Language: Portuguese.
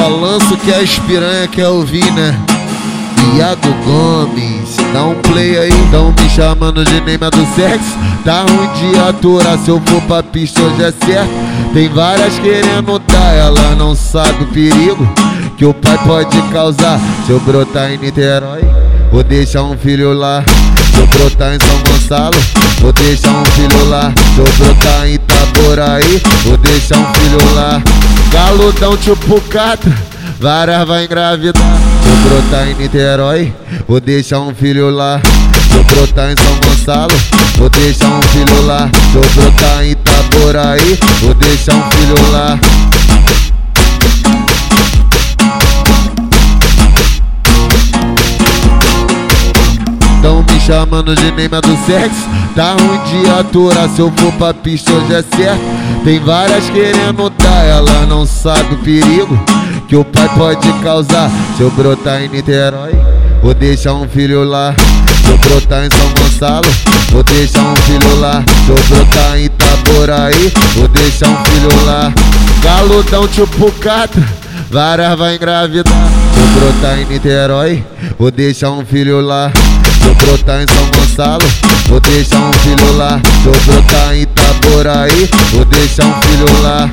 Só lanço que a espiranha quer ouvir, né? Iago Gomes, dá um play aí, tão me chamando de Neymar do sexo. Tá ruim de aturar, se eu for pra pista hoje é certo. Tem várias querendo dar, ela não sabe o perigo que o pai pode causar. Se eu brotar em Niterói, vou deixar um filho lá. Se eu brotar em São Gonçalo, vou deixar um filho lá. Se eu brotar em Itaboraí, vou deixar um filho lá. Galudão tipo catra, várias vai engravidar. Eu brotar em Niterói, vou deixar um filho lá. Eu brotar em São Gonçalo, vou deixar um filho lá. Eu brotar em Itaboraí, vou deixar um filho lá. Chamando de Neymar do sexo. Tá ruim de aturar, se eu for pra pista hoje é certo. Tem várias querendo dar, ela não sabe o perigo Que o pai pode causar. Se eu brotar em Niterói, vou deixar um filho lá. Se eu brotar em São Gonçalo, vou deixar um filho lá. Se eu brotar em Itaboraí, vou deixar um filho lá. Galudão tipo catra, várias vai engravidar. Se eu brotar em Niterói, vou deixar um filho lá brotar em São Gonçalo, vou deixar um filho lá. Eu brotar em Itaboraí, vou deixar um filho lá.